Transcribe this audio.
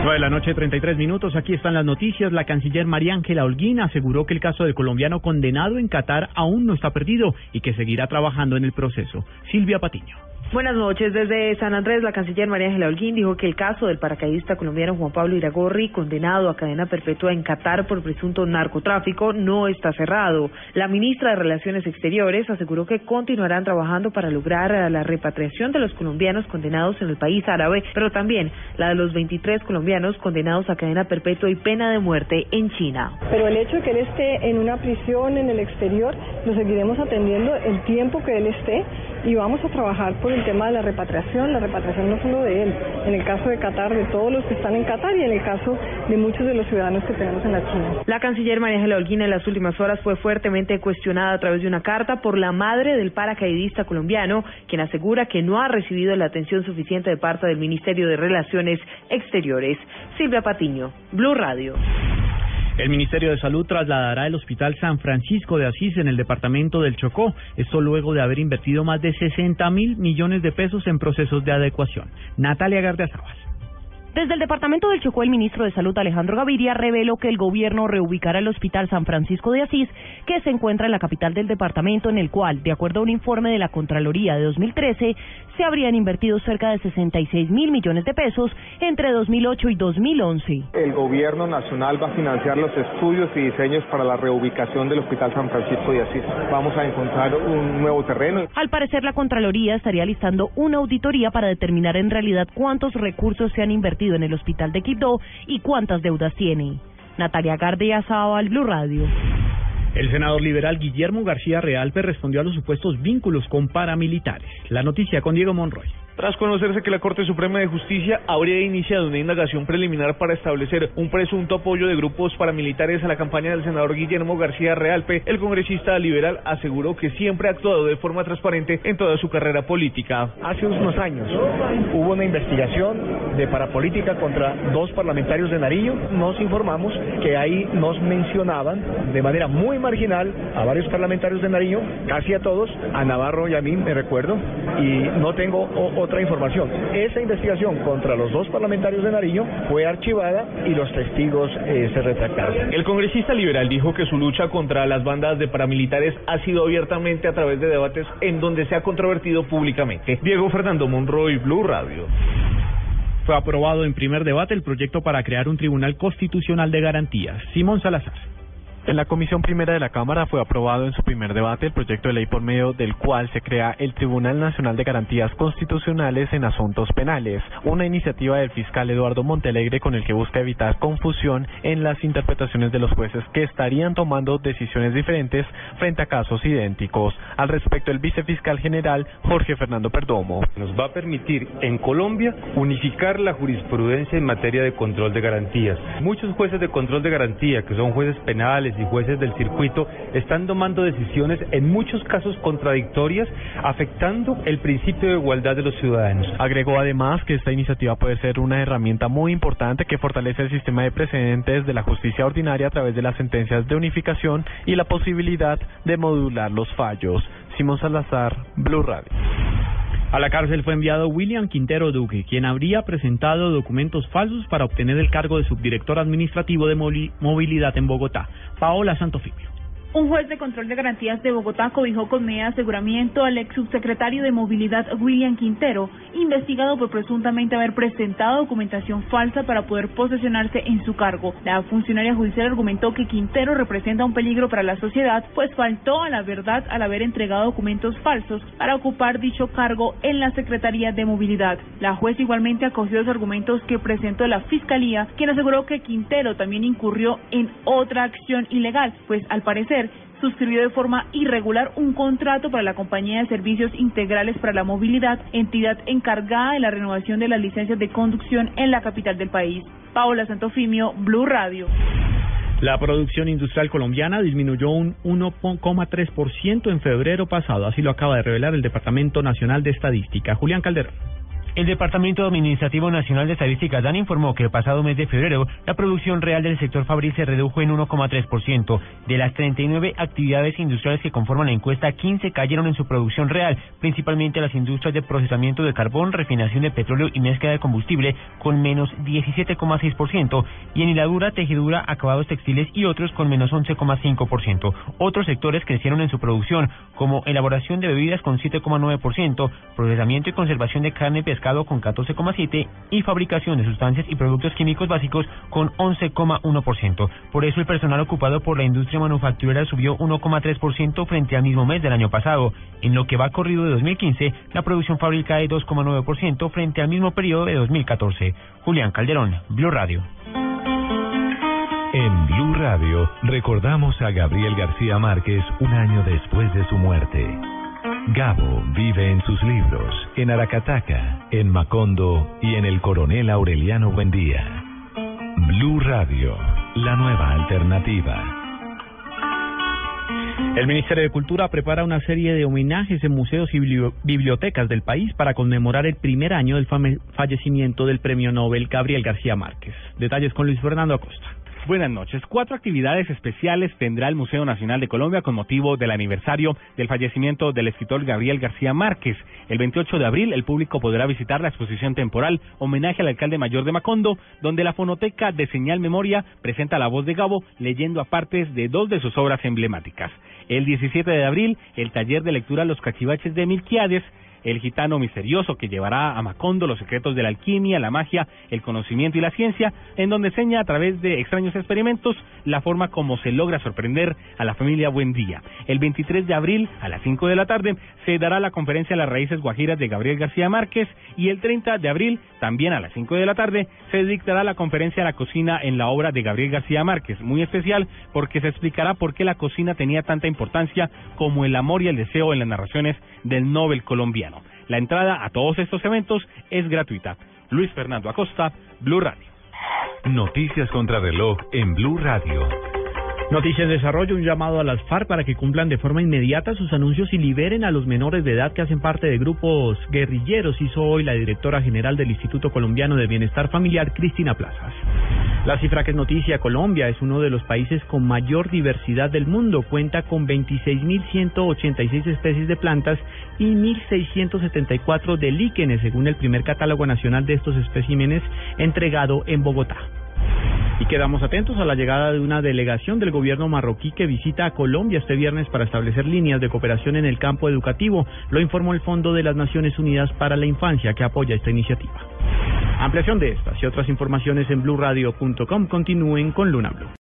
9 de la noche, 33 minutos. Aquí están las noticias. La canciller María Ángela Holguín aseguró que el caso del colombiano condenado en Qatar aún no está perdido y que seguirá trabajando en el proceso. Silvia Patiño. Buenas noches. Desde San Andrés, la canciller María Ángela Holguín dijo que el caso del paracaidista colombiano Juan Pablo Iragorri, condenado a cadena perpetua en Qatar por presunto narcotráfico, no está cerrado. La ministra de Relaciones Exteriores aseguró que continuarán trabajando para lograr la repatriación de los colombianos condenados en el país árabe, pero también la de los 23 colombianos condenados a cadena perpetua y pena de muerte en China. Pero el hecho de que él esté en una prisión en el exterior, lo seguiremos atendiendo el tiempo que él esté y vamos a trabajar por el tema de la repatriación, la repatriación no solo de él, en el caso de Qatar, de todos los que están en Qatar y en el caso de muchos de los ciudadanos que tenemos en la China. La canciller María Ángela Holguín en las últimas horas fue fuertemente cuestionada a través de una carta por la madre del paracaidista colombiano, quien asegura que no ha recibido la atención suficiente de parte del Ministerio de Relaciones Exteriores. Silvia Patiño, Blue Radio. El Ministerio de Salud trasladará el Hospital San Francisco de Asís en el departamento del Chocó, esto luego de haber invertido más de 60 mil millones de pesos en procesos de adecuación. Natalia Gardiazabal. Desde el departamento del Chocó, el ministro de Salud Alejandro Gaviria reveló que el gobierno reubicará el Hospital San Francisco de Asís, que se encuentra en la capital del departamento, en el cual, de acuerdo a un informe de la Contraloría de 2013, se habrían invertido cerca de 66 mil millones de pesos entre 2008 y 2011. El gobierno nacional va a financiar los estudios y diseños para la reubicación del Hospital San Francisco de Asís. Vamos a encontrar un nuevo terreno. Al parecer, la Contraloría estaría listando una auditoría para determinar en realidad cuántos recursos se han invertido en el Hospital de Quibdó y cuántas deudas tiene. Natalia Gardia al Blue Radio. El senador liberal Guillermo García Realpe respondió a los supuestos vínculos con paramilitares. La noticia con Diego Monroy. Tras conocerse que la Corte Suprema de Justicia habría iniciado una indagación preliminar para establecer un presunto apoyo de grupos paramilitares a la campaña del senador Guillermo García Realpe, el congresista liberal aseguró que siempre ha actuado de forma transparente en toda su carrera política. Hace unos años hubo una investigación de parapolítica contra dos parlamentarios de Nariño. Nos informamos que ahí nos mencionaban de manera muy marginal a varios parlamentarios de Nariño, casi a todos, a Navarro y a mí, me recuerdo, y no tengo otra información. Esa investigación contra los dos parlamentarios de Nariño fue archivada y los testigos eh, se retractaron. El congresista liberal dijo que su lucha contra las bandas de paramilitares ha sido abiertamente a través de debates en donde se ha controvertido públicamente. Diego Fernando Monroy, Blue Radio. Fue aprobado en primer debate el proyecto para crear un tribunal constitucional de garantías. Simón Salazar. En la Comisión Primera de la Cámara fue aprobado en su primer debate el proyecto de ley por medio del cual se crea el Tribunal Nacional de Garantías Constitucionales en Asuntos Penales, una iniciativa del fiscal Eduardo Montelegre con el que busca evitar confusión en las interpretaciones de los jueces que estarían tomando decisiones diferentes frente a casos idénticos. Al respecto, el vicefiscal general Jorge Fernando Perdomo. Nos va a permitir en Colombia unificar la jurisprudencia en materia de control de garantías. Muchos jueces de control de garantía, que son jueces penales, y jueces del circuito están tomando decisiones en muchos casos contradictorias, afectando el principio de igualdad de los ciudadanos. Agregó además que esta iniciativa puede ser una herramienta muy importante que fortalece el sistema de precedentes de la justicia ordinaria a través de las sentencias de unificación y la posibilidad de modular los fallos. Simón Salazar, Blue Radio. A la cárcel fue enviado William Quintero Duque, quien habría presentado documentos falsos para obtener el cargo de subdirector administrativo de movilidad en Bogotá. Paola Santofimio. Un juez de control de garantías de Bogotá cobijó con media aseguramiento al ex subsecretario de Movilidad William Quintero, investigado por presuntamente haber presentado documentación falsa para poder posesionarse en su cargo. La funcionaria judicial argumentó que Quintero representa un peligro para la sociedad, pues faltó a la verdad al haber entregado documentos falsos para ocupar dicho cargo en la Secretaría de Movilidad. La juez igualmente acogió los argumentos que presentó la Fiscalía, quien aseguró que Quintero también incurrió en otra acción ilegal, pues al parecer suscribió de forma irregular un contrato para la Compañía de Servicios Integrales para la Movilidad, entidad encargada de la renovación de las licencias de conducción en la capital del país. Paola Santofimio, Blue Radio. La producción industrial colombiana disminuyó un 1,3% en febrero pasado, así lo acaba de revelar el Departamento Nacional de Estadística. Julián Calderón. El Departamento Administrativo Nacional de Estadística DAN informó que el pasado mes de febrero la producción real del sector fabril se redujo en 1,3%. De las 39 actividades industriales que conforman la encuesta, 15 cayeron en su producción real, principalmente las industrias de procesamiento de carbón, refinación de petróleo y mezcla de combustible, con menos 17,6%, y en hiladura, tejedura, acabados textiles y otros con menos 11,5%. Otros sectores crecieron en su producción, como elaboración de bebidas con 7,9%, procesamiento y conservación de carne y pescado con 14,7% y fabricación de sustancias y productos químicos básicos con 11,1%. Por eso el personal ocupado por la industria manufacturera subió 1,3% frente al mismo mes del año pasado. En lo que va corrido de 2015, la producción fabril cae 2,9% frente al mismo periodo de 2014. Julián Calderón, Blue Radio. En Blue Radio recordamos a Gabriel García Márquez un año después de su muerte. Gabo vive en sus libros, en Aracataca, en Macondo y en el Coronel Aureliano Buendía. Blue Radio, la nueva alternativa. El Ministerio de Cultura prepara una serie de homenajes en museos y bibliotecas del país para conmemorar el primer año del fallecimiento del premio Nobel Gabriel García Márquez. Detalles con Luis Fernando Acosta. Buenas noches. Cuatro actividades especiales tendrá el Museo Nacional de Colombia con motivo del aniversario del fallecimiento del escritor Gabriel García Márquez. El 28 de abril el público podrá visitar la exposición temporal Homenaje al alcalde mayor de Macondo, donde la fonoteca de Señal Memoria presenta la voz de Gabo leyendo a partes de dos de sus obras emblemáticas. El 17 de abril el taller de lectura Los cachivaches de Milquiades el gitano misterioso que llevará a Macondo los secretos de la alquimia, la magia, el conocimiento y la ciencia, en donde enseña a través de extraños experimentos la forma como se logra sorprender a la familia Buendía. El 23 de abril a las 5 de la tarde se dará la conferencia Las raíces guajiras de Gabriel García Márquez y el 30 de abril, también a las 5 de la tarde, se dictará la conferencia La cocina en la obra de Gabriel García Márquez, muy especial porque se explicará por qué la cocina tenía tanta importancia como el amor y el deseo en las narraciones del Nobel colombiano. La entrada a todos estos eventos es gratuita. Luis Fernando Acosta, Blue Radio. Noticias contra reloj en Blue Radio. Noticias en desarrollo, un llamado a las FARC para que cumplan de forma inmediata sus anuncios y liberen a los menores de edad que hacen parte de grupos guerrilleros, hizo hoy la directora general del Instituto Colombiano de Bienestar Familiar, Cristina Plazas. La cifra que es noticia, Colombia es uno de los países con mayor diversidad del mundo, cuenta con 26.186 especies de plantas y 1.674 de líquenes, según el primer catálogo nacional de estos especímenes entregado en Bogotá. Y quedamos atentos a la llegada de una delegación del gobierno marroquí que visita a Colombia este viernes para establecer líneas de cooperación en el campo educativo, lo informó el Fondo de las Naciones Unidas para la Infancia que apoya esta iniciativa. Ampliación de estas y otras informaciones en blurradio.com. Continúen con Luna Blue.